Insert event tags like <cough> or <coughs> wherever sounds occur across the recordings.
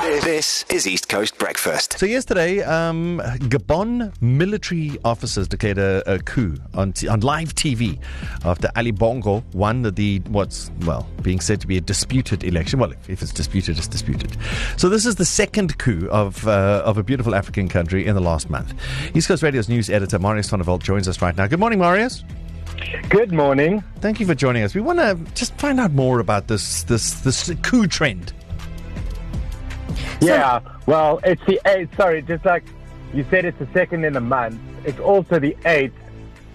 This is East Coast Breakfast. So yesterday, um, Gabon military officers declared a, a coup on, t- on live TV after Ali Bongo won the, the what's well being said to be a disputed election. Well, if, if it's disputed, it's disputed. So this is the second coup of uh, of a beautiful African country in the last month. East Coast Radio's news editor Marius van der Walt joins us right now. Good morning, Marius. Good morning. Thank you for joining us. We want to just find out more about this this this coup trend. Yeah, well, it's the eighth. Sorry, just like you said, it's the second in a month. It's also the eighth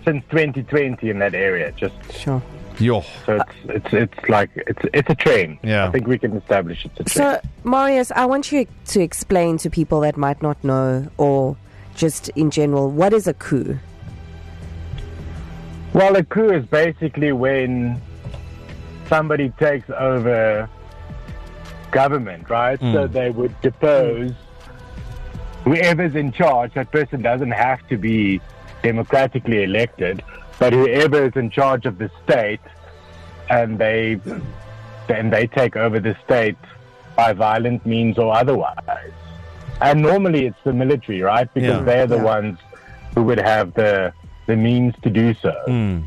since 2020 in that area. Just Sure. Yo. so it's it's it's like it's it's a train. Yeah. I think we can establish it's a trend. So, Marius, I want you to explain to people that might not know or just in general, what is a coup? Well, a coup is basically when somebody takes over government, right? So hmm. they would depose whoever's in charge. That person doesn't have to be democratically elected, but whoever is in charge of the state, and they then they take over the state by violent means or otherwise. And normally it's the military, right? Because Yeah. they're the Yeah. ones who would have the the means to do so. Hmm.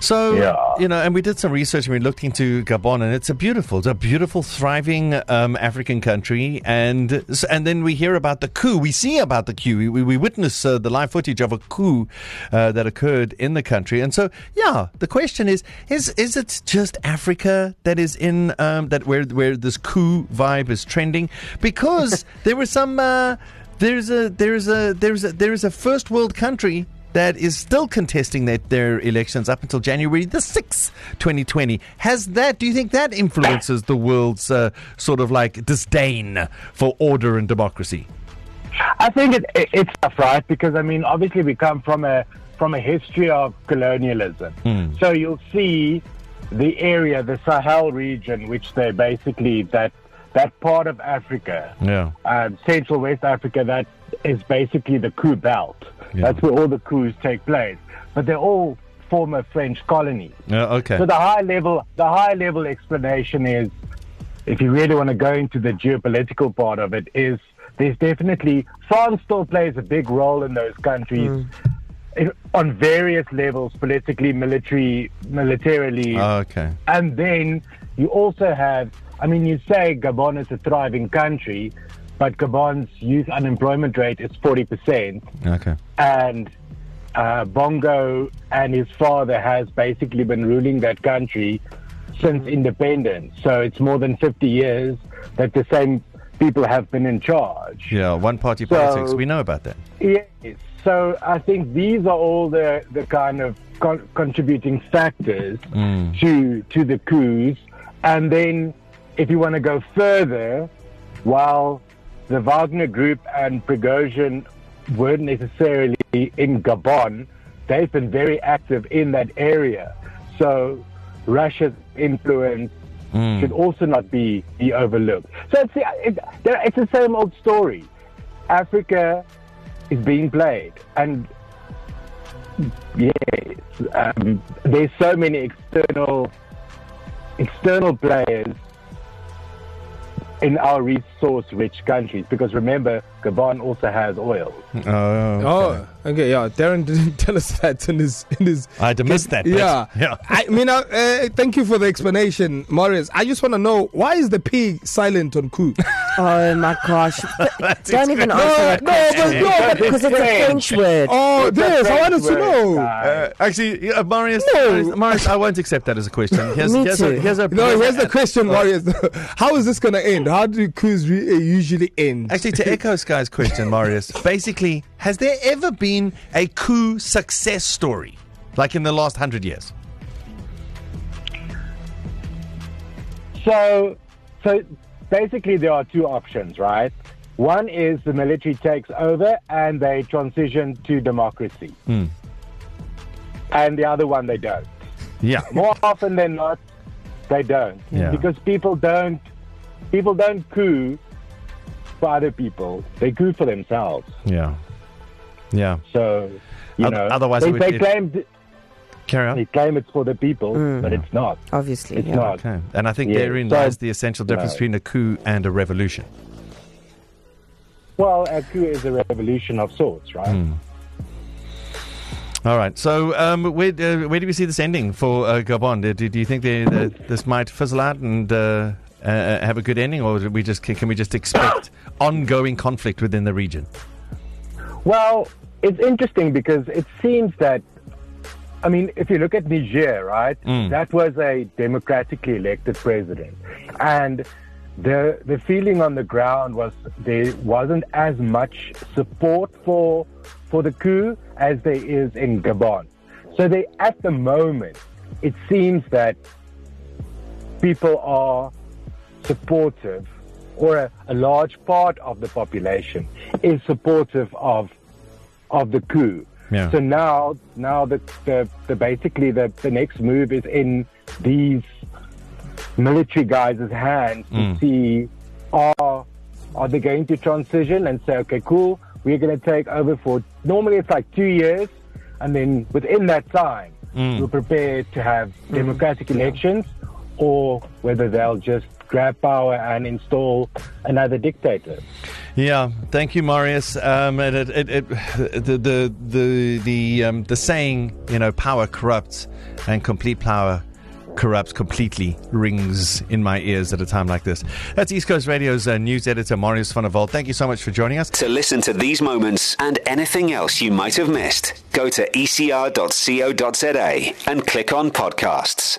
So Yeah. you know, and we did some research and we looked into Gabon, and it's a beautiful, it's a beautiful, thriving um, African country. And and then we hear about the coup. We see about the coup. We, we, we witness uh, the live footage of a coup uh, that occurred in the country. And so, yeah, the question is: is is it just Africa that is in um, that where where this coup vibe is trending? Because <laughs> there was some. Uh, there's a there's a there's a there's a first world country that is still contesting their, their elections up until January the 6th, 2020. Has that, do you think that influences the world's uh, sort of like disdain for order and democracy? I think it, it, it's tough, right? Because I mean, obviously, we come from a from a history of colonialism. So you'll see the area, the Sahel region, which they basically that that part of Africa, Yeah. um, Central West Africa, that is basically the coup belt. Yeah. That's where all the coups take place. But they're all former French colonies. Uh, okay. So the high level, the high level explanation is, if you really want to go into the geopolitical part of it, is there's definitely France still plays a big role in those countries in, on various levels, politically, military, militarily, okay. and then you also have. I mean, you say Gabon is a thriving country, but Gabon's youth unemployment rate is forty percent Okay. and uh, Bongo and his father has basically been ruling that country since independence. So it's more than 50 years that the same people have been in charge. Yeah, one party So- politics. We know about that. Yes. So I think these are all the, the kind of con- contributing factors to to the coups. And then, if you want to go further, while the Wagner Group and Prigozhin weren't necessarily in Gabon, they've been very active in that area. So Russia's influence should also not be, be overlooked. So it's, the- it, it's the same old story. Africa is being played, and yes, um, there's so many external external players in our resource-rich countries. Because remember, Gabon also has oil. Oh, okay. Oh, okay, yeah. Darren <laughs> didn't tell us that in his in his. I had to miss that bit. Yeah, <laughs> Yeah. I mean, uh, uh, thank you for the explanation, Marius. I just want to know why is the P silent on coup? <laughs> Oh my gosh. <laughs> Don't even answer that no, but question. no, but Because it's a French word. oh, It's a this I wanted French to know. Uh, actually, yeah, Marius, No. Marius, Marius, I won't accept that as a question. <laughs> Here's, Me here's, too. A, here's a No, here's the question, Marius. <laughs> How is this going to end? How do coups re- uh, usually end? Actually, to echo Sky's question, Marius, basically, has there ever been a coup success story, like in the last hundred years? So, so basically, there are two options, right? One is the military takes over and they transition to democracy, hmm. and the other one they don't. Yeah. <laughs> More often than not, they don't, Yeah. because people don't people don't coup for other people; they coup for themselves. Yeah. Yeah. So, you know, otherwise they, it they it- claim Carry on. they claim it's for the people, but it's not. Obviously. It's yeah. not. Okay. And I think Yeah, therein so- lies the essential difference No. between a coup and a revolution. Well, a coup is a revolution of sorts, right? Hmm. All right. So, um, where uh, where do we see this ending for uh, Gabon? Do, do you think they, uh, this might fizzle out and uh, uh, have a good ending, or we just can we just expect <coughs> ongoing conflict within the region? Well, it's interesting because it seems that, I mean, if you look at Niger, right, Mm. that was a democratically elected president, and the the feeling on the ground was there wasn't as much support for for the coup as there is in Gabon. So they, at the moment, it seems that people are supportive, or a, a large part of the population is supportive of of the coup. Yeah. So now, now the, the, the basically the, the next move is in these military guys' hands to mm. see are are they going to transition and say, okay, cool, we're going to take over for normally it's like two years, and then within that time, mm. we're prepared to have mm. democratic elections, or whether they'll just grab power and install another dictator. Yeah, thank you, Marius. Um, and it, it, it, the the the the um, the saying, you know, power corrupts, and complete power corrupts completely rings in my ears at a time like this. That's East Coast Radio's uh, news editor Marius van der. Thank you so much for joining us. To listen to these moments and anything else you might have missed, go to ecr.co.za and click on podcasts.